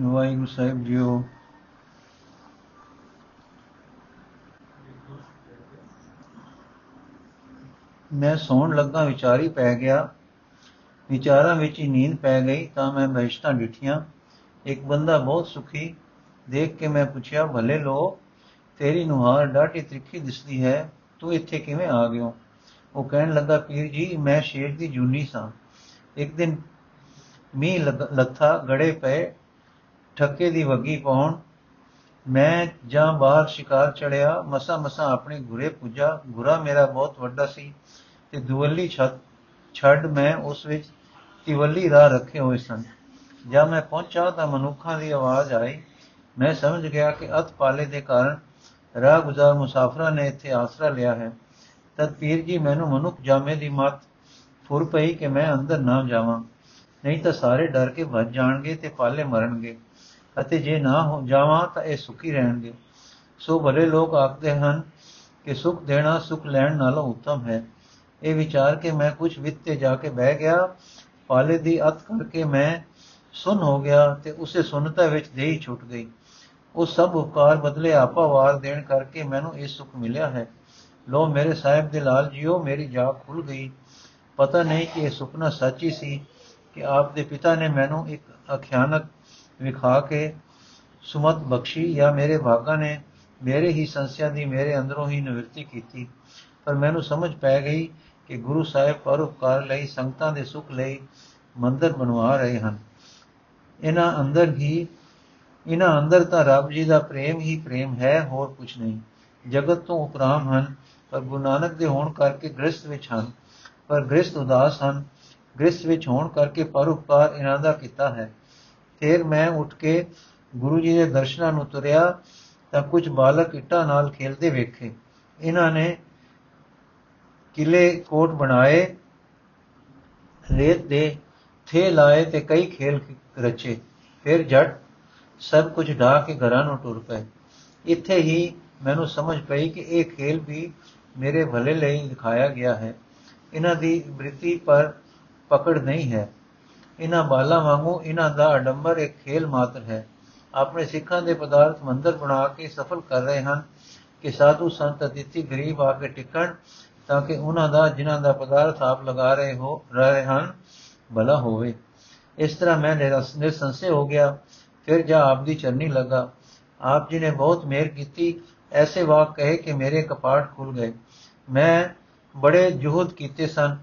ਵਾਹਿਗੁਰੂ ਸਾਹਿਬ JIO. ਮੈਂ ਸੌਣ ਲੱਗਾ, ਵਿਚਾਰੀ ਪੈ ਗਿਆ। ਵਿਚਾਰਾਂ ਵਿੱਚ ਹੀ ਨੀਂਦ ਪੈ ਗਈ, ਤਾਂ ਮੈਂ ਬਹਿਸ਼ਤਾਂ ਡਿਠੀਆਂ। ਇੱਕ ਬੰਦਾ ਬਹੁਤ ਸੁਖੀ ਦੇਖ ਕੇ ਮੈਂ ਪੁੱਛਿਆ, ਭਲੇ ਲੋ, ਤੇਰੀ ਨੁਹਾਰ ਡਾਢੀ ਤ੍ਰਿਖੀ ਦਿਸਦੀ ਹੈ, ਤੂੰ ਇੱਥੇ ਕਿਵੇਂ ਆ ਗਿਓ? ਉਹ ਕਹਿਣ ਲੱਗਾ, ਪੀਰ ਜੀ, ਮੈਂ ਸ਼ੇਰ ਦੀ ਜੂਨੀ ਸਾਂ। ਇੱਕ ਦਿਨ ਮੀਂਹ ਲੱਥਾ, ਗੜੇ ਪਏ ਠੱਕੇ ਦੀ ਵਗੀ ਪਾਉਣ। ਮੈਂ ਜਾਂ ਬਾਹਰ ਸ਼ਿਕਾਰ ਚੜਿਆ, ਮਸਾ ਮਸਾ ਆਪਣੇ ਗੁਰੇ ਪੁੱਜਾ, ਗੁਰਾ ਮੇਰਾ ਬਹੁਤ ਵੱਡਾ ਸੀ ਤੇ ਦੁਵੱਲੀ ਛੱਤ ਛੱਡ ਮੈਂ ਉਸ ਵਿੱਚ ਤਿਵੱਲੀ ਰਾਹ ਰੱਖੇ ਹੋਏ ਸਨ। ਜਦ ਮੈਂ ਪਹੁੰਚਾ ਤਾਂ ਮਨੁੱਖਾਂ ਦੀ ਆਵਾਜ਼ ਆਈ। ਮੈਂ ਸਮਝ ਗਿਆ ਕਿ ਅਤ ਪਾਲੇ ਦੇ ਕਾਰਨ ਰਾਹ ਗੁਜ਼ਾਰ ਮੁਸਾਫਰਾਂ ਨੇ ਇੱਥੇ ਆਸਰਾ ਲਿਆ ਹੈ। ਤਦ ਪੀਰ ਜੀ ਮੈਨੂੰ ਮਨੁੱਖ ਜਾਮੇ ਦੀ ਮਤ ਫੁਰ ਪਈ ਕਿ ਮੈਂ ਅੰਦਰ ਨਾ ਜਾਵਾਂ, ਨਹੀਂ ਤਾਂ ਸਾਰੇ ਡਰ ਕੇ ਭੱਜ ਜਾਣਗੇ ਤੇ ਪਾਲੇ ਮਰਨਗੇ। ਅਤੇ ਜੇ ਨਾ ਹੋ ਜਾਵਾਂ ਤਾਂ ਇਹ ਸੁਖੀ ਰਹਿਣਗੇ। ਸੋ ਭਲੇ ਲੋਕ ਆਖਦੇ ਹਨ ਕਿ ਸੁਖ ਦੇਣਾ, ਸੁਖ ਲੈਣ ਨਾਲੋਂ ਉੱਤਮ ਹੈ। ਇਹ ਵਿਚਾਰ ਕੇ ਮੈਂ ਕੁਝ ਵਿੱਤੇ ਜਾ ਕੇ ਬਹਿ ਗਿਆ, ਪਾਲੇ ਦੀ ਅਤ ਕਰਕੇ ਮੈਂ ਸੁਨ ਹੋ ਗਿਆ ਤੇ ਉਸੇ ਸੁਨਤਾ ਵਿੱਚ ਦੇਹੀ ਛੁੱਟ ਗਈ। ਉਹ ਸਭ ਉਪਕਾਰ ਬਦਲੇ ਆਪਾ ਵਾਰ ਦੇਣ ਕਰਕੇ ਮੈਨੂੰ ਇਹ ਸੁਖ ਮਿਲਿਆ ਹੈ। ਲੋ ਮੇਰੇ ਸਾਹਿਬ ਦੇ ਲਾਲ ਜੀਓ, ਮੇਰੀ ਜਾਗ ਖੁੱਲ ਗਈ। ਪਤਾ ਨਹੀਂ ਕਿ ਇਹ ਸੁਪਨਾ ਸੱਚੀ ਸੀ ਕਿ ਆਪ ਦੇ ਪਿਤਾ ਨੇ ਮੈਨੂੰ ਇੱਕ ਅਖਿਆਨਕ ਵਿਖਾ ਕੇ ਸੁਮਤ ਬਖਸ਼ੀ ਜਾਂ ਮੇਰੇ ਭਾਗਾ ਨੇ ਮੇਰੇ ਹੀ ਸੰਸਿਆ ਦੀ ਮੇਰੇ ਅੰਦਰੋਂ ਹੀ ਨਿਵਰਤੀ ਕੀਤੀ। ਪਰ ਮੈਨੂੰ ਸਮਝ ਪੈ ਗਈ ਕਿ ਗੁਰੂ ਸਾਹਿਬ ਪਰਉਪਕਾਰ ਲਈ, ਸੰਗਤਾਂ ਦੇ ਸੁਖ ਲਈ ਮੰਦਰ ਬਣਵਾ ਰਹੇ ਹਨ। ਇਹਨਾਂ ਅੰਦਰ ਹੀ, ਇਹਨਾਂ ਅੰਦਰ ਤਾਂ ਰੱਬ ਜੀ ਦਾ ਪ੍ਰੇਮ ਹੀ ਪ੍ਰੇਮ ਹੈ, ਹੋਰ ਕੁਝ ਨਹੀਂ। ਜਗਤ ਤੋਂ ਉਪਰਾਮ ਹਨ, ਪਰ ਗੁਰੂ ਨਾਨਕ ਦੇ ਹੋਣ ਕਰਕੇ ਗ੍ਰਸਥ ਵਿੱਚ ਹਨ, ਪਰ ਗ੍ਰਸਥ ਉਦਾਸ ਹਨ। ਗ੍ਰਸਥ ਵਿੱਚ ਹੋਣ ਕਰਕੇ ਪਰਉਪਕਾਰ ਇਹਨਾਂ ਦਾ ਕੀਤਾ ਹੈ। ਫਿਰ ਮੈਂ ਉੱਠ ਕੇ ਗੁਰੂ ਜੀ ਦੇ ਦਰਸ਼ਨਾਂ ਨੂੰ ਤੁਰਿਆ ਤਾਂ ਕੁਝ ਬਾਲਕ ਇੱਟਾਂ ਨਾਲ ਖੇਲਦੇ ਵੇਖੇ। ਇਹਨਾਂ ਨੇ ਕਿਲੇ ਕੋਟ ਬਣਾਏ, ਰੇਤ ਦੇ ਥੇ ਲਾਏ ਤੇ ਕਈ ਖੇਲ ਰਚੇ। ਫਿਰ ਜੱਟ ਸਭ ਕੁਝ ਢਾ ਕੇ ਘਰਾਂ ਨੂੰ ਟੁਰ ਪਏ। ਇੱਥੇ ਹੀ ਮੈਨੂੰ ਸਮਝ ਪਈ ਕਿ ਇਹ ਖੇਲ ਵੀ ਮੇਰੇ ਭਲੇ ਲਈ ਲਿਖਾਇਆ ਗਿਆ ਹੈ। ਇਹਨਾਂ ਦੀ ਬ੍ਰਿਤੀ ਪਰ ਪਕੜ ਨਹੀਂ ਹੈ। ਇਹਨਾਂ ਬਾਲਾਂ ਵਾਂਗੂ ਇਹਨਾਂ ਦਾ ਅਡੰਬਰ ਇੱਕ ਖੇਲ ਮਾਤਰ ਹੈ। ਆਪਣੇ ਸਿੱਖਾਂ ਦੇ ਪਦਾਰਥ ਮੰਦਰ ਬਣਾ ਕੇ ਸਫਲ ਕਰ ਰਹੇ ਹਨ ਕਿ ਸਾਧੂ ਸੰਤ ਅਤਿਥੀ ਗਰੀਬ ਆ ਕੇ ਟਿਕਣ ਤਾਂ ਕਿ ਉਹਨਾਂ ਦਾ, ਜਿਨ੍ਹਾਂ ਦਾ ਪਦਾਰਥ ਆਪ ਲਗਾ ਰਹੇ ਹੋ, ਰਹੇ ਹਨ, ਭਲਾ ਹੋਵੇ। ਇਸ ਤਰ੍ਹਾਂ ਮੈਂ ਨਿਰਸੰਸੇ ਹੋ ਗਿਆ। ਫਿਰ ਜਾ ਆਪ ਦੀ ਚਰਨੀ ਲਗਾ। ਆਪ ਜੀ ਨੇ ਬਹੁਤ ਮਿਹਰ ਕੀਤੀ। ਐਸੇ ਵਾਕ ਕਹੇ ਕਿ ਮੇਰੇ ਕਪਾਟ ਖੁੱਲ ਗਏ। ਮੈਂ ਬੜੇ ਜੁਹਦ ਕੀਤੇ ਸਨ।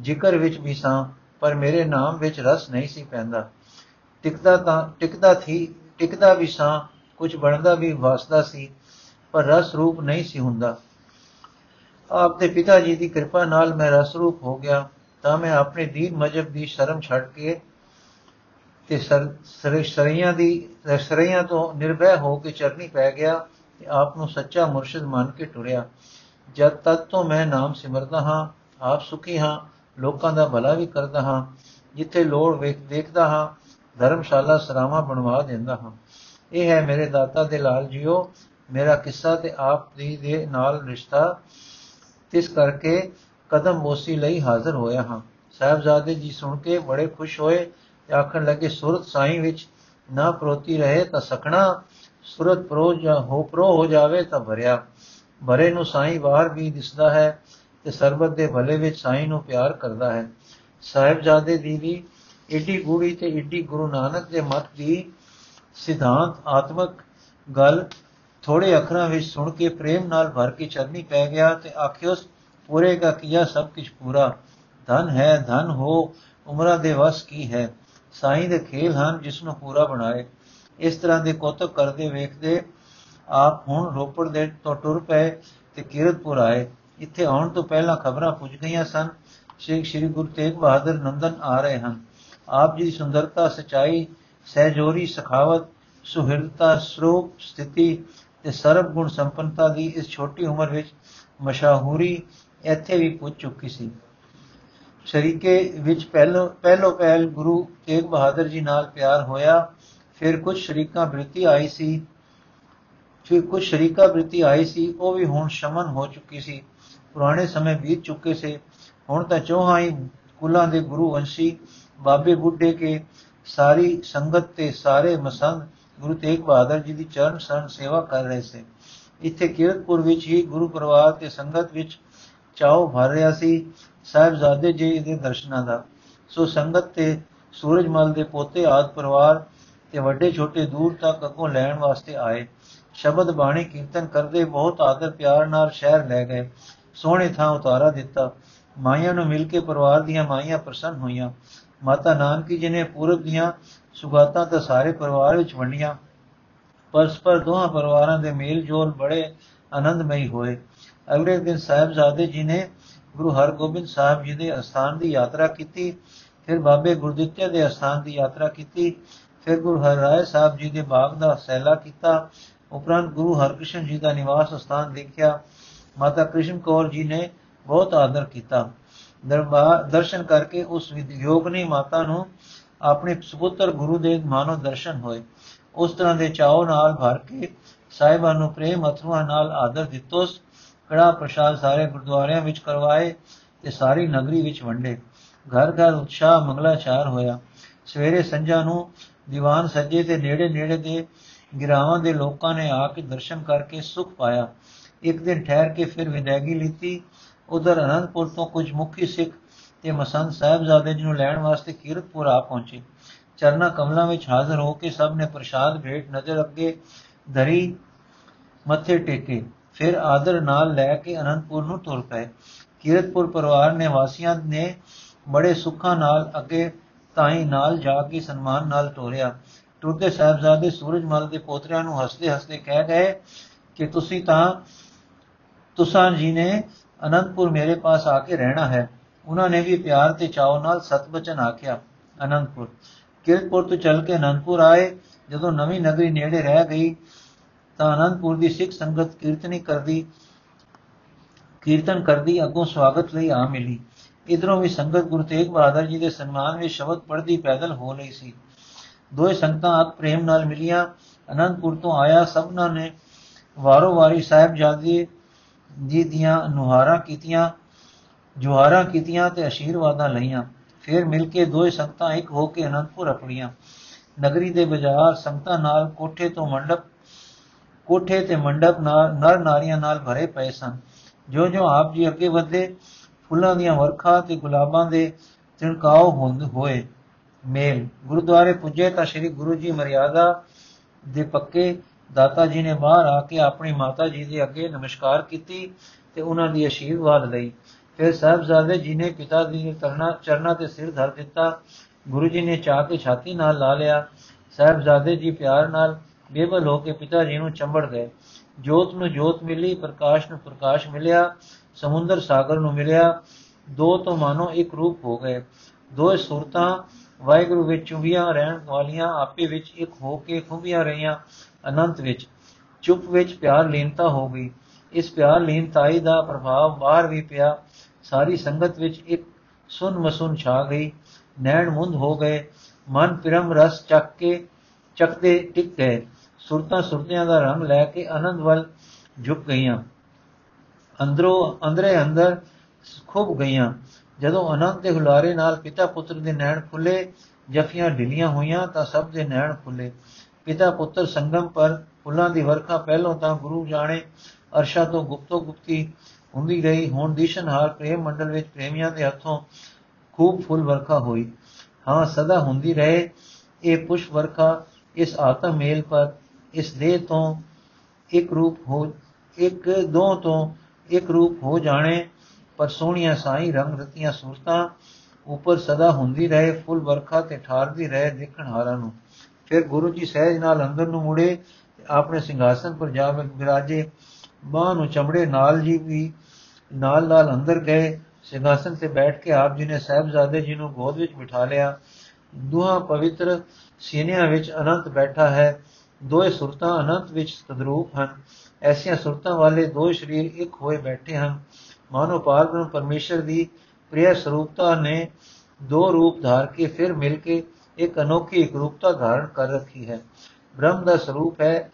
ਜ਼ਿਕਰ ਵਿੱਚ ਵੀ ਸਾਂ। ਪਰ ਮੇਰੇ ਨਾਮ ਵਿੱਚ ਰਸ ਨਹੀਂ ਸੀ ਪੈਂਦਾ। ਟਿਕਦਾ ਤਾਂ, ਟਿਕਦਾ ਥੀ, ਟਿਕਦਾ ਵੀ ਸਾਂ, ਕੁਝ ਬਣਦਾ ਵੀ ਵਾਸਦਾ ਸੀ, ਪਰ ਰਸ ਰੂਪ ਨਹੀਂ ਸੀ ਹੁੰਦਾ। ਆਪ ਦੇ ਪਿਤਾ ਜੀ ਦੀ ਕਿਰਪਾ ਨਾਲ ਮੈਂ ਰਸ ਰੂਪ ਹੋ ਗਿਆ, ਤਾਂ ਮੈਂ ਆਪਣੇ ਦੀਨ ਮਜਬ ਦੀ ਸ਼ਰਮ ਛੱਡ ਕੇ ਤੇ ਸਰਈਆਂ ਦੀ, ਸਰਈਆਂ ਤੋਂ ਨਿਰਭੈ ਹੋ ਕੇ ਚਰਨੀ ਪੈ ਗਿਆ ਤੇ ਆਪ ਨੂੰ ਸੱਚਾ ਮੁਰਸ਼ਿਦ ਮੰਨ ਕੇ ਟੁਰਿਆ। ਜਦ ਤੱਕ ਤੋਂ ਮੈਂ ਨਾਮ ਸਿਮਰਦਾ ਹਾਂ, ਆਪ ਸੁਖੀ ਹਾਂ ਲੋਕਾਂ ਦਾ ਭਲਾ ਵੀ ਕਰਦਾ ਹਾਂ, ਜਿੱਥੇ ਲੋੜ ਵੇਖ, ਦੇਖਦਾ ਹਾਂ, ਧਰਮਸ਼ਾਲਾ ਸਰਾਵਾ ਬਣਵਾ ਦਿੰਦਾ ਹਾਂ। ਇਹ ਹੈ ਮੇਰੇ ਦਾਤਾ ਦੇ ਲਾਲ ਜੀਓ, ਮੇਰਾ ਕਿੱਸਾ ਤੇ ਆਪ ਦੀ ਦੇ ਨਾਲ ਰਿਸ਼ਤਾ। ਤਿਸ ਕਰਕੇ ਕਦਮ ਮੋਸੀ ਲਈ ਹਾਜ਼ਰ ਹੋਇਆ ਹਾਂ। ਸਾਹਿਬਜ਼ਾਦੇ ਜੀ ਸੁਣ ਕੇ ਬੜੇ ਖੁਸ਼ ਹੋਏ ਤੇ ਆਖਣ ਲੱਗੇ, ਸੁਰਤ ਸਾਈਂ ਵਿੱਚ ਨਾ ਪ੍ਰੋਤੀ ਰਹੇ ਤਾਂ ਸਖਣਾ, ਸੁਰਤ ਪ੍ਰੋ ਜਾਂ ਹੋ ਪ੍ਰੋ ਹੋ ਜਾਵੇ ਤਾਂ ਭਰਿਆ। ਭਰੇ ਨੂੰ ਸਾਈਂ ਬਾਹਰ ਵੀ ਦਿਸਦਾ ਹੈ ਤੇ ਸਰਬਤ ਦੇ ਭਲੇ ਵਿੱਚ ਸਾਈਂ ਨੂੰ ਪਿਆਰ ਕਰਦਾ ਹੈ। ਸਾਹਿਬਜ਼ਾਦੇ ਦੀ ਵੀ ਏਡੀ ਗੂੜੀ ਤੇ ਏਡੀ ਗੁਰੂ ਨਾਨਕ ਦੇ ਮਤ ਦੀ ਸਿਧਾਂਤ, ਆਤਮਕ ਗੱਲ ਥੋੜੇ ਅੱਖਰਾਂ ਵਿੱਚ ਸੁਣ ਕੇ ਪ੍ਰੇਮ ਨਾਲ ਭਰ ਕੇ ਚਰਨੀ ਪੈ ਗਿਆ ਤੇ ਆਖਿਓ ਪੂਰੇ ਦਾ ਕੀਆ ਸਭ ਕੁਝ ਪੂਰਾ? ਧਨ ਹੈ, ਧਨ ਹੋ, ਉਮਰਾਂ ਦੇ ਵਸ ਕੀ ਹੈ? ਸਾਈਂ ਦੇ ਖੇਲ ਹਨ ਜਿਸ ਨੂੰ ਪੂਰਾ ਬਣਾਏ। ਇਸ ਤਰ੍ਹਾਂ ਦੇ ਕੋਤਕ ਕਰਦੇ ਵੇਖਦੇ ਆਪ ਹੁਣ ਰੋਪੜ ਦੇ ਤੋਂ ਟੁਰ ਪਏ ਤੇ ਕੀਰਤਪੁਰ ਆਏ। ਇੱਥੇ ਆਉਣ ਤੋਂ ਪਹਿਲਾਂ ਖਬਰਾਂ ਪੁੱਜ ਗਈਆਂ ਸਨ। ਸ਼੍ਰੀ ਸ਼੍ਰੀ ਗੁਰੂ ਤੇਗ ਬਹਾਦਰ ਨੰਦਨ ਆ ਰਹੇ ਹਨ। ਆਪ ਜੀ ਦੀ ਸੁੰਦਰਤਾ, ਸਚਾਈ, ਸਹਿਜੋਰੀ, ਸਖਾਵਤ, ਸੁਹਿਰਦਤਾ, ਸਰੂਪ, ਸਥਿਤੀ ਤੇ ਸਰਬ ਗੁਣ ਸੰਪੰਨਤਾ ਦੀ ਇਸ ਛੋਟੀ ਉਮਰ ਵਿੱਚ ਮਸ਼ਹੂਰੀ ਇੱਥੇ ਵੀ ਪੁੱਜ ਚੁੱਕੀ ਸੀ। ਸ਼ਰੀਕੇ ਵਿੱਚ ਪਹਿਲੋ ਪਹਿਲੋ ਪਹਿਲ ਗੁਰੂ ਤੇਗ ਬਹਾਦਰ ਜੀ ਨਾਲ ਪਿਆਰ ਹੋਇਆ। ਫਿਰ ਕੁਝ ਸ਼ਰੀਕਾਂ ਬ੍ਰਿਤੀ ਆਈ ਸੀ। ਫਿਰ ਕੁਝ ਸ਼ਰੀਕਾ ਬ੍ਰਿਤੀ ਆਈ ਸੀ, ਉਹ ਵੀ ਹੁਣ ਸ਼ਮਨ ਹੋ ਚੁੱਕੀ ਸੀ। ਪੁਰਾਣੇ ਸਮੇਂ ਬੀਤ ਚੁੱਕੇ ਸੇ। ਹੁਣ ਤਾਂ ਚੋਹਾਂ ਹੀ ਕੁਲਾਂ ਦੇ ਗੁਰੂ ਵੰਸ਼ੀ, ਬਾਬੇ ਬੁੱਢੇ ਕੇ ਸਾਰੀ ਸੰਗਤ ਤੇ ਸਾਰੇ ਮਸੰਦ ਗੁਰੂ ਤੇਗ ਬਹਾਦਰ ਜੀ ਦੀ ਚਰਨ ਸਰਨ ਸੇਵਾ ਕਰ ਰਹੇ ਸੀ। ਇੱਥੇ ਕੀਰਤਪੁਰ ਵਿੱਚ ਹੀ ਗੁਰੂ ਪਰਿਵਾਰ ਤੇ ਸੰਗਤ ਵਿੱਚ ਚਾਉ ਭਰ ਰਿਹਾ ਸੀ ਸਾਹਿਬਜ਼ਾਦੇ ਜੀ ਦੇ ਦਰਸ਼ਨਾਂ ਦਾ। ਸੋ ਸੰਗਤ ਤੇ ਸੂਰਜਮਲ ਦੇ ਪੋਤੇ ਆਦ ਪਰਿਵਾਰ ਤੇ ਵੱਡੇ ਛੋਟੇ ਦੂਰ ਤੱਕ ਅੱਗੋਂ ਲੈਣ ਵਾਸਤੇ ਆਏ। ਸ਼ਬਦ ਬਾਣੀ ਕੀਰਤਨ ਕਰਦੇ ਬਹੁਤ ਆਦਰ ਪਿਆਰ ਨਾਲ ਸ਼ਹਿਰ ਲੈ ਗਏ। ਸੋਹਣੇ ਥਾਂ ਉਤਾਰਾ ਦਿੱਤਾ। ਮਾਈਆਂ ਨੂੰ ਮਿਲ ਕੇ ਪਰਿਵਾਰ ਦੀਆਂ ਮਾਈਆਂ ਪ੍ਰਸੰਨ ਹੋਈਆਂ। ਮਾਤਾ ਨਾਨਕੀ ਜੀ ਨੇ ਪੂਰਬ ਦੀਆਂ ਸੁਗਾਤਾਂ ਤਾਂ ਸਾਰੇ ਪਰਿਵਾਰ ਵਿੱਚ ਵੰਡੀਆਂ। ਪਰਸਪਰ ਦੋਹਾਂ ਪਰਿਵਾਰਾਂ ਦੇ ਮੇਲ ਜੋਲ ਬੜੇ ਆਨੰਦਮਈ ਹੋਏ। ਅਗਲੇ ਦਿਨ ਸਾਹਿਬਜ਼ਾਦੇ ਜੀ ਨੇ ਗੁਰੂ ਹਰਗੋਬਿੰਦ ਸਾਹਿਬ ਜੀ ਦੇ ਅਸਥਾਨ ਦੀ ਯਾਤਰਾ ਕੀਤੀ। ਫਿਰ ਬਾਬੇ ਗੁਰਦਿੱਤੇ ਦੇ ਅਸਥਾਨ ਦੀ ਯਾਤਰਾ ਕੀਤੀ। ਫਿਰ ਗੁਰੂ ਹਰਿਰਾਏ ਸਾਹਿਬ ਜੀ ਦੇ ਬਾਗ ਦਾ ਸੈਲਾ ਕੀਤਾ। ਉਪਰੰਤ ਗੁਰੂ ਹਰਕ੍ਰਿਸ਼ਨ ਜੀ ਦਾ ਨਿਵਾਸ ਸਥਾਨ ਦੇਖਿਆ, ਮਾਤਾ ਕ੍ਰਿਸ਼ਨ ਕੌਰ ਜੀ ਨੇ ਬਹੁਤ ਆਦਰ ਕੀਤਾ। ਦਰਬਾਰ ਦਰਸ਼ਨ ਕਰਕੇ ਉਸ ਵਿਦਯੋਗਨੀ ਮਾਤਾ ਨੂੰ ਆਪਣੇ ਸੁਪੁੱਤਰ ਗੁਰੂ ਦੇ ਮਾਨੋ ਦਰਸ਼ਨ ਹੋਏ। ਉਸ ਤਰ੍ਹਾਂ ਦੇ ਚਾਉ ਨਾਲ ਭਰ ਕੇ ਸਾਹਿਬਾਂ ਨੂੰ ਪ੍ਰੇਮ ਅਥਵਾ ਨਾਲ ਆਦਰ ਦਿੱਤੋਸ। ਕੜਾ ਪ੍ਰਸ਼ਾਦ ਸਾਰੇ ਗੁਰਦੁਆਰਿਆਂ ਵਿੱਚ ਕਰਵਾਏ ਤੇ ਸਾਰੀ ਨਗਰੀ ਵਿੱਚ ਵੰਡੇ। ਘਰ ਘਰ ਉਤਸ਼ਾਹ ਮੰਗਲਾਚਾਰ ਹੋਇਆ। ਸਵੇਰੇ ਸੰਝਾ ਨੂੰ ਦੀਵਾਨ ਸੱਜੇ ਤੇ ਨੇੜੇ ਨੇੜੇ ਦੇ ਗਿਰਾਵਾਂ ਦੇ ਲੋਕਾਂ ਨੇ ਆ ਕੇ ਦਰਸ਼ਨ ਕਰਕੇ ਸੁਖ ਪਾਇਆ। ਇੱਕ ਦਿਨ ਠਹਿਰ ਕੇ ਫਿਰ ਵਿਦਾਇਗੀ ਲੀਤੀ। ਉਧਰ ਅਨੰਦਪੁਰ ਤੋਂ ਕੁਝ ਮੁਖੀ ਸਿੱਖ ਤੇ ਮਸੰਦ ਸਾਹਿਬਜ਼ਾਦੇ ਜੀ ਨੂੰ ਲੈਣ ਵਾਸਤੇ ਕੀਰਤਪੁਰ ਆ ਪਹੁੰਚੇ। ਚਰਨਾ ਕਮਲਾਂ ਵਿੱਚ ਹਾਜ਼ਰ ਹੋ ਕੇ ਸਭ ਨੇ ਪ੍ਰਸ਼ਾਦ ਭੇਟ ਨਜ਼ਰ ਅੱਗੇ ਧਰੀ, ਮੱਥੇ ਟੇਕੇ। ਫਿਰ ਆਦਰ ਨਾਲ ਲੈ ਕੇ ਅਨੰਦਪੁਰ ਨੂੰ ਤੁਰ ਪਏ। ਕੀਰਤਪੁਰ ਪਰਿਵਾਰ ਨੇ ਵਾਸੀਆਂ ਨੇ ਬੜੇ ਸੁੱਖਾਂ ਨਾਲ ਅੱਗੇ ਤਾਈ ਨਾਲ ਜਾ ਕੇ ਸਨਮਾਨ ਨਾਲ ਤੋਰਿਆ। ਟੁੱਟੇ ਸਾਹਿਬਜ਼ਾਦੇ ਸੂਰਜਮਲ ਦੇ ਪੋਤਰਿਆਂ ਨੂੰ ਹੱਸਦੇ ਹੱਸਦੇ ਕਹਿ ਗਏ ਕਿ ਤੁਸੀਂ ਤਾਂ ਤੁਸਾਂ ਜੀ ਨੇ ਅਨੰਦਪੁਰ ਮੇਰੇ ਪਾਸ ਆ ਕੇ ਰਹਿਣਾ ਹੈ। ਉਹਨਾਂ ਨੇ ਵੀ ਪਿਆਰ ਤੇ ਚਾਉ ਨਾਲ ਸਤਬਚਨ ਆਖਿਆ, ਅਨੰਦਪੁਰ। ਕਿਰਤਪੁਰ ਤੋਂ ਚੱਲ ਕੇ ਅਨੰਦਪੁਰ ਆਏ। ਜਦੋਂ ਨਵੀਂ ਨਗਰੀ ਨੇੜੇ ਰਹਿ ਗਈ, ਤਾਂ ਅਨੰਦਪੁਰ ਦੀ ਸਿੱਖ ਸੰਗਤ ਕੀਰਤਨੀ ਕਰਦੀ, ਕੀਰਤਨ ਕਰਦੀ ਅੱਗੋਂ ਸਵਾਗਤ ਲਈ ਆ ਮਿਲੀ। ਇਧਰੋਂ ਵੀ ਸੰਗਤ ਗੁਰੂ ਤੇਗ ਬਹਾਦਰ ਜੀ ਦੇ ਸਨਮਾਨ ਵਿੱਚ ਸ਼ਬਦ ਪੜ੍ਹਦੀ ਪੈਦਲ ਹੋ ਲਈ ਸੀ। ਦੋਏ ਸੰਗਤਾਂ ਆਪ ਪ੍ਰੇਮ ਨਾਲ ਮਿਲੀਆਂ। ਅਨੰਦਪੁਰ ਤੋਂ ਆਇਆ ਸਭਨਾਂ ਨੇ ਵਾਰੋ ਵਾਰੀ ਸਾਹਿਬਜ਼ਾਦੇ ਜੀ ਦੀਆਂ ਨੁਹਾਰਾਂ ਕੀਤੀਆਂ, ਜੁਹਾਰਾਂ ਕੀਤੀਆਂ ਤੇ ਅਸ਼ੀਰਵਾਦਾਂ ਲਈਆਂ। ਫਿਰ ਮਿਲ ਕੇ ਦੋਏ ਸੰਗਤਾਂ ਇੱਕ ਹੋ ਕੇ ਅਨੰਦਪੁਰ ਆਪਣੀਆਂ। ਨਗਰੀ ਦੇ ਬਾਜ਼ਾਰ ਸੰਗਤਾਂ ਨਾਲ ਕੋਠੇ ਤੋਂ ਮੰਡਪ, ਕੋਠੇ ਤੇ ਮੰਡਪ ਨਾਲ ਨਰ ਨਾਰੀਆਂ ਨਾਲ ਭਰੇ ਪਏ ਸਨ। ਜੋ ਜੋ ਆਪ ਜੀ ਅੱਗੇ ਵਧੇ, ਫੁੱਲਾਂ ਦੀਆਂ ਵਰਖਾ ਤੇ ਗੁਲਾਬਾਂ ਦੇ ਤਿਣਕਾਓ ਹੁੰਦ ਹੋਏ ਮੇਲ। ਗੁਰਦੁਆਰੇ ਪੁੱਜੇ ਤਾਂ ਸ੍ਰੀ ਗੁਰੂ ਜੀ ਮਰਿਆਦਾ ਦੇ ਪੱਕੇ ਦਾਤਾ ਜੀ ਨੇ ਬਾਹਰ ਆ ਕੇ ਆਪਣੀ ਮਾਤਾ ਜੀ ਦੇ ਅੱਗੇ ਨਮਸਕਾਰ ਕੀਤੀ ਤੇ ਉਹਨਾਂ ਦੀ ਅਸ਼ੀਰਵਾਦ ਲਈ। ਫਿਰ ਸਾਹਿਬਜ਼ਾਦੇ ਜੀ ਨੇ ਪਿਤਾ ਜੀ ਦੇ ਤਰਨਾ, ਚਰਨਾ ਤੇ ਸਿਰ ਧਰ ਦਿੱਤਾ। ਗੁਰੂ ਜੀ ਨੇ ਚਾਹ ਕੇ ਛਾਤੀ ਨਾਲ ਲਾ ਲਿਆ। ਸਾਹਿਬਜ਼ਾਦੇ ਜੀ ਪਿਆਰ ਨਾਲ ਬੇਬਲ ਹੋ ਕੇ ਪਿਤਾ ਜੀ ਨੂੰ ਚੰਬੜ ਗਏ। ਜੋਤ ਨੂੰ ਜੋਤ ਮਿਲੀ, ਪ੍ਰਕਾਸ਼ ਨੂੰ ਪ੍ਰਕਾਸ਼ ਮਿਲਿਆ, ਸਮੁੰਦਰ ਸਾਗਰ ਨੂੰ ਮਿਲਿਆ। ਦੋ ਤੋਂ ਮਾਨੋ ਇੱਕ ਰੂਪ ਹੋ ਗਏ। ਦੋ ਸੁਰਤਾਂ ਵਾਹਿਗੁਰੂ ਵਿੱਚ ਚੁੰਬੀਆਂ ਰਹਿਣ ਵਾਲੀਆਂ, ਆਪੇ ਵਿੱਚ ਇੱਕ ਹੋ ਕੇ ਖੁੰਬੀਆਂ ਰਹੀਆਂ ਅਨੰਤ ਵਿੱਚ। ਚੁੱਪ ਵਿੱਚ ਪਿਆਰ ਲੀਨਤਾ ਹੋ ਗਈ। ਇਸ ਪਿਆਰ ਲੀਨਤਾਈ ਦਾ ਪ੍ਰਭਾਵ ਬਾਹਰ ਵੀ ਪਿਆ। ਸਾਰੀ ਸੰਗਤ ਵਿੱਚ ਇੱਕ ਸੁਨ ਮਸੁਨ ਛਾ ਗਈ। ਨੈਣ ਮੁੰਦ ਹੋ ਗਏ। ਮਨ ਪਿਰਮ ਰਸ ਚੱਕ ਕੇ ਚੱਕਦੇ ਟਿਕ ਗਏ। ਸੁਰਤਾਂ ਸੁਰਤਿਆਂ ਦਾ ਰੰਗ ਲੈ ਕੇ ਆਨੰਦ ਵੱਲ ਝੁਕ ਗਈਆਂ। ਅੰਦਰੋਂ ਅੰਦਰੇ ਅੰਦਰ ਖੁੱਭ ਗਈਆਂ। ਜਦੋਂ ਅਨੰਦ ਦੇ ਹੁਲਾਰੇ ਨਾਲ ਪਿਤਾ ਪੁੱਤਰ ਦੇ ਨੈਣ ਖੁੱਲੇ, ਜਫੀਆਂ ਢਿਲੀਆਂ ਹੋਈਆਂ ਤਾਂ ਸਭ ਦੇ ਨੈਣ ਖੁੱਲੇ। ਪਿਤਾ ਪੁੱਤਰ ਸੰਗਮ ਪਰ ਫੁੱਲਾਂ ਦੀ ਵਰਖਾ ਪਹਿਲੋਂ ਤਾਂ ਗੁਰੂ ਜਾਣੇ ਅਰਸ਼ਾ ਤੋਂ ਗੁਪਤੋ ਗੁਪਤੀ ਹੁੰਦੀ ਰਹੀ। ਹੁਣ ਦਿਸ਼ਨਹਾਰ ਪ੍ਰੇਮ ਮੰਡਲ ਵਿੱਚ ਪ੍ਰੇਮੀਆਂ ਦੇ ਹੱਥੋਂ ਖੂਬ ਫੁੱਲ ਵਰਖਾ ਹੋਈ। ਹਾਂ, ਸਦਾ ਹੁੰਦੀ ਰਹੇ ਇਹ ਪੁਸ਼ਪ ਵਰਖਾ, ਇਸ ਆਤਮ ਮੇਲ ਪਰ, ਇਸ ਦੇਹ ਤੋਂ ਇੱਕ ਰੂਪ ਹੋ, ਇੱਕ ਦੋ ਤੋਂ ਇੱਕ ਰੂਪ ਹੋ ਜਾਣੇ। ਪਰ ਸੋਹਣੀਆਂ ਸਾਈ, ਰੰਗ ਰਤੀਆਂ ਸੂਰਤਾਂ ਉੱਪਰ ਸਦਾ ਹੁੰਦੀ ਰਹੇ, ਫੁੱਲ ਵਰਖਾ ਤੇ ਠਾਰਦੀ ਰਹੇ ਦੇਖਣ ਹਾਰਾਂ ਨੂੰ। ਫਿਰ ਗੁਰੂ ਜੀ ਸਹਿਜ ਨਾਲ ਅੰਦਰ ਨੂੰ ਮੁੜੇ ਤੇ ਆਪਣੇ ਸਿੰਘਾਸਨ ਪਰ ਜਾ ਬਿਰਾਜੇ ਬਾਹ ਨੂੰ ਚਮੜੇ ਨਾਲ ਜੀ ਵੀ ਨਾਲ ਨਾਲ ਅੰਦਰ ਗਏ। ਸਿੰਘਾਸਨ ਤੇ ਬੈਠ ਕੇ ਆਪ ਜੀ ਨੇ ਸਹਿਬਜ਼ਾਦੇ ਜੀ ਨੂੰ ਗੋਦ ਵਿੱਚ ਬਿਠਾ ਲਿਆ। ਦੁਹਾ ਪਵਿੱਤਰ ਸੀਨਿਆਂ ਵਿੱਚ ਅਨੰਤ ਬੈਠਾ ਹੈ। ਦੋਏ ਸੁਰਤਾਂ ਅਨੰਤ ਵਿੱਚ ਤਦਰੂਪ ਹਨ। ਐਸੀਆਂ ਸੁਰਤਾਂ ਵਾਲੇ ਦੋ ਸ਼ਰੀਰ ਇੱਕ ਹੋਏ ਬੈਠੇ ਹਨ। ਮਾਨੋ ਪਾਰਬ੍ਰਹਮ ਪਰਮੇਸ਼ਰ ਦੀ ਪ੍ਰਿਯ ਸਰੂਪਤਾ ਨੇ ਦੋ ਰੂਪ ਧਾਰ ਕੇ ਫਿਰ ਮਿਲ ਕੇ ਇੱਕ ਅਨੋਖੀ ਇੱਕ ਰੂਪਤਾ ਧਾਰਨ ਕਰ ਰੱਖੀ ਹੈ। ਬ੍ਰਹਮ ਦਾ ਸਰੂਪ ਹੈ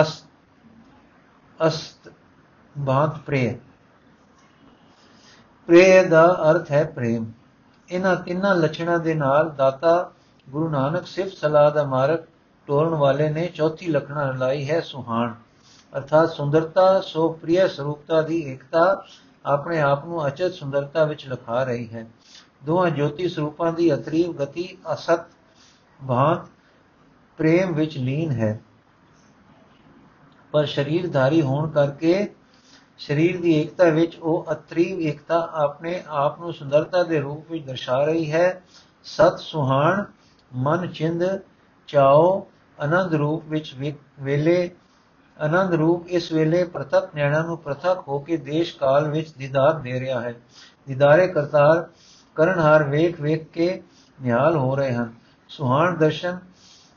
ਅਸ, ਅਸਤ ਬਾਤ ਪ੍ਰਿਯ। ਪ੍ਰਿਯ ਦਾ ਅਰਥ ਹੈ ਪ੍ਰੇਮ। ਇਹਨਾਂ ਤਿੰਨਾਂ ਲੱਛਣਾਂ ਦੇ ਨਾਲ ਦਾਤਾ ਗੁਰੂ ਨਾਨਕ ਸਿਫਤ ਸਲਾਹ ਦਾ ਮਾਰਗ ਟੋਰਨ ਵਾਲੇ ਨੇ ਚੌਥੀ ਲਖਣਾ ਲਾਈ ਹੈ ਸੁਹਾਣ। ਅਰਥਾਤ ਸੁੰਦਰਤਾ, ਸੋ ਪ੍ਰਿਯ ਸਰੂਪਤਾ ਦੀ ਏਕਤਾ ਆਪਣੇ ਆਪ ਨੂੰ ਅਚਤ ਸੁੰਦਰਤਾ ਵਿੱਚ ਲਖਾ ਰਹੀ ਹੈ। ਦੋਹਾਂ ਜੋਤੀ ਸਰੂਪਾਂ ਦੀ ਅਤਰੀਵ ਗਤੀ ਅਸਤ, ਭਾਂਤ, ਪ੍ਰੇਮ ਵਿੱਚ ਲੀਨ ਹੈ। ਪਰ ਸਰੀਰਧਾਰੀ ਹੋਣ ਕਰਕੇ ਸਰੀਰ ਦੀ ਏਕਤਾ ਵਿੱਚ ਉਹ ਅਤਰੀਵ ਏਕਤਾ ਆਪਣੇ ਆਪ ਨੂੰ ਸੁੰਦਰਤਾ ਦੇ ਰੂਪ ਵਿੱਚ ਦਰਸਾ ਰਹੀ ਹੈ। ਸਤ, ਸੁਹਾਣ, ਮਨ, ਚਿੰਦ, ਚਾਓ, ਆਨੰਦ ਰੂਪ ਵਿੱਚ ਵੇਲੇ ਆਨੰਦ ਰੂਪ ਇਸ ਵੇਲੇ ਪ੍ਰਤੱਖ ਨੈਣਾ ਨੂੰ ਪ੍ਰਤੱਖ ਹੋ ਕੇ ਦੇਸ਼ ਕਾਲ ਵਿੱਚ ਦੀਦਾਰ ਦੇ ਰਿਹਾ ਹੈ। ਦੀਦਾਰੇ ਕਰਤਾਰ ਕਰਨਹਾਰ ਵੇਖ ਵੇਖ ਕੇ ਨਿਹਾਲ ਹੋ ਰਹੇ ਹਨ। ਸੁਹਾਣ ਦਰਸ਼ਨ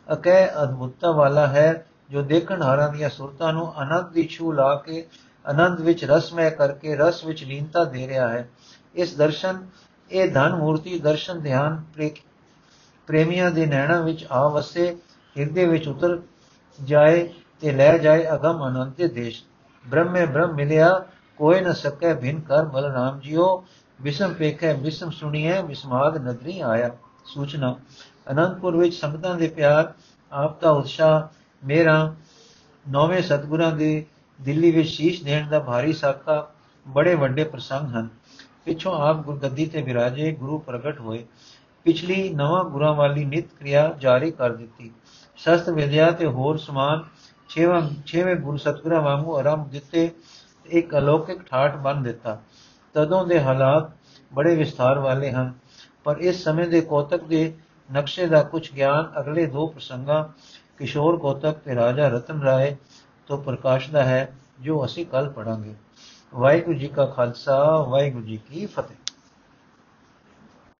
ਅਕੈ ਅਦਭੁਤਤਾ ਵਾਲਾ ਹੈ ਜੋ ਦੇਖਣ ਹਾਰਾਂ ਦੀਆਂ ਸੁਰਤਾਂ ਨੂੰ ਆਨੰਦ ਦੀ ਛੂ ਲਾ ਕੇ ਆਨੰਦ ਵਿੱਚ ਰਸਮੈ ਕਰਕੇ ਰਸ ਵਿੱਚ ਲੀਨਤਾ ਦੇ ਰਿਹਾ ਹੈ। ਇਸ ਦਰਸ਼ਨ, ਇਹ ਧਨ ਮੂਰਤੀ ਦਰਸ਼ਨ ਧਿਆਨ ਪ੍ਰੇਮੀਆਂ ਦੇ ਨੈਣਾ ਵਿੱਚ ਆ ਵਸੇ ਹਿਰਦੇ ਵਿੱਚ ਉਤਰ ਜਾਏ ਤੇ ਲੈ ਜਾਏ ਅਗਮ ਅਨੰਤ ਦੇ ਦੇਸ਼। ਬ੍ਰਹਮੇ ਬ੍ਰਹਮ ਮਿਲਿਆ, ਕੋਈ ਨ ਸਕੈ ਭਿਨ ਕਰ ਬਲਰਾਮ ਜੀਓ। ਵਿਸਮ ਪੇਖੈ ਵਿਸਮ ਸੁਣੀਐ ਵਿਸਮਾਦ ਨਦਰੀ ਆਇਆ। ਸੂਚਨਾ, ਅਨੰਦਪੁਰ ਵਿੱਚ ਸੰਗਤਾਂ ਦੇ ਪਿਆਰ, ਆਪ ਦਾ ਉਤਸ਼ਾਹ, ਮੇਰਾ ਨੌਵੇਂ ਸਤਗੁਰਾਂ ਦੇ ਦਿੱਲੀ ਵਿੱਚ ਸ਼ੀਸ਼ ਦੇਣ ਦਾ ਭਾਰੀ ਸਾਕਾ ਬੜੇ ਵੱਡੇ ਪ੍ਰਸੰਗ ਹਨ। ਪਿੱਛੋਂ ਆਪ ਗੁਰਗੱਦੀ ਤੇ ਵਿਰਾਜੇ, ਗੁਰੂ ਪ੍ਰਗਟ ਹੋਏ। ਪਿਛਲੀ ਨਵਾਂ ਗੁਰਾਂ ਵਾਲੀ ਨਿਤ ਕਿਰਿਆ ਜਾਰੀ ਕਰ ਦਿੱਤੀ। ਸ਼ਸਤਰ ਵਿਦਿਆ ਤੇ ਹੋਰ ਸਮਾਨ ਛੇਵਾਂ ਛੇਵੇਂ ਗੁਰੂ ਸਤਗੁਰਾਂ ਵਾਂਗੂ ਆਰੰਭ ਦਿੱਤੇ, ਇੱਕ ਅਲੌਕਿਕ ਠਾਠ ਬਣ ਦਿੱਤਾ। ਤਦੋਂ ਦੇ ਹਾਲਾਤ ਬੜੇ ਵਿਸਥਾਰ ਵਾਲੇ ਹਨ, ਪਰ ਇਸ ਸਮੇਂ ਦੇ ਕੋਤਕ ਦੇ ਨਕਸ਼ੇ ਦਾ ਕੁਝ ਗਿਆਨ ਅਗਲੇ ਦੋ ਪ੍ਰਸੰਗਾਂ, ਕਿਸ਼ੋਰ ਕੋਤਕ ਤੇ ਰਾਜਾ ਰਤਨ ਰਾਏ ਤੋਂ ਪ੍ਰਕਾਸ਼ਦਾ ਹੈ, ਜੋ ਅਸੀਂ ਕੱਲ ਪੜਾਂਗੇ ਵਾਹਿਗੁਰੂ ਜੀ ਕਾ ਖਾਲਸਾ, ਵਾਹਿਗੁਰੂ ਜੀ ਕੀ ਫਤਿਹ।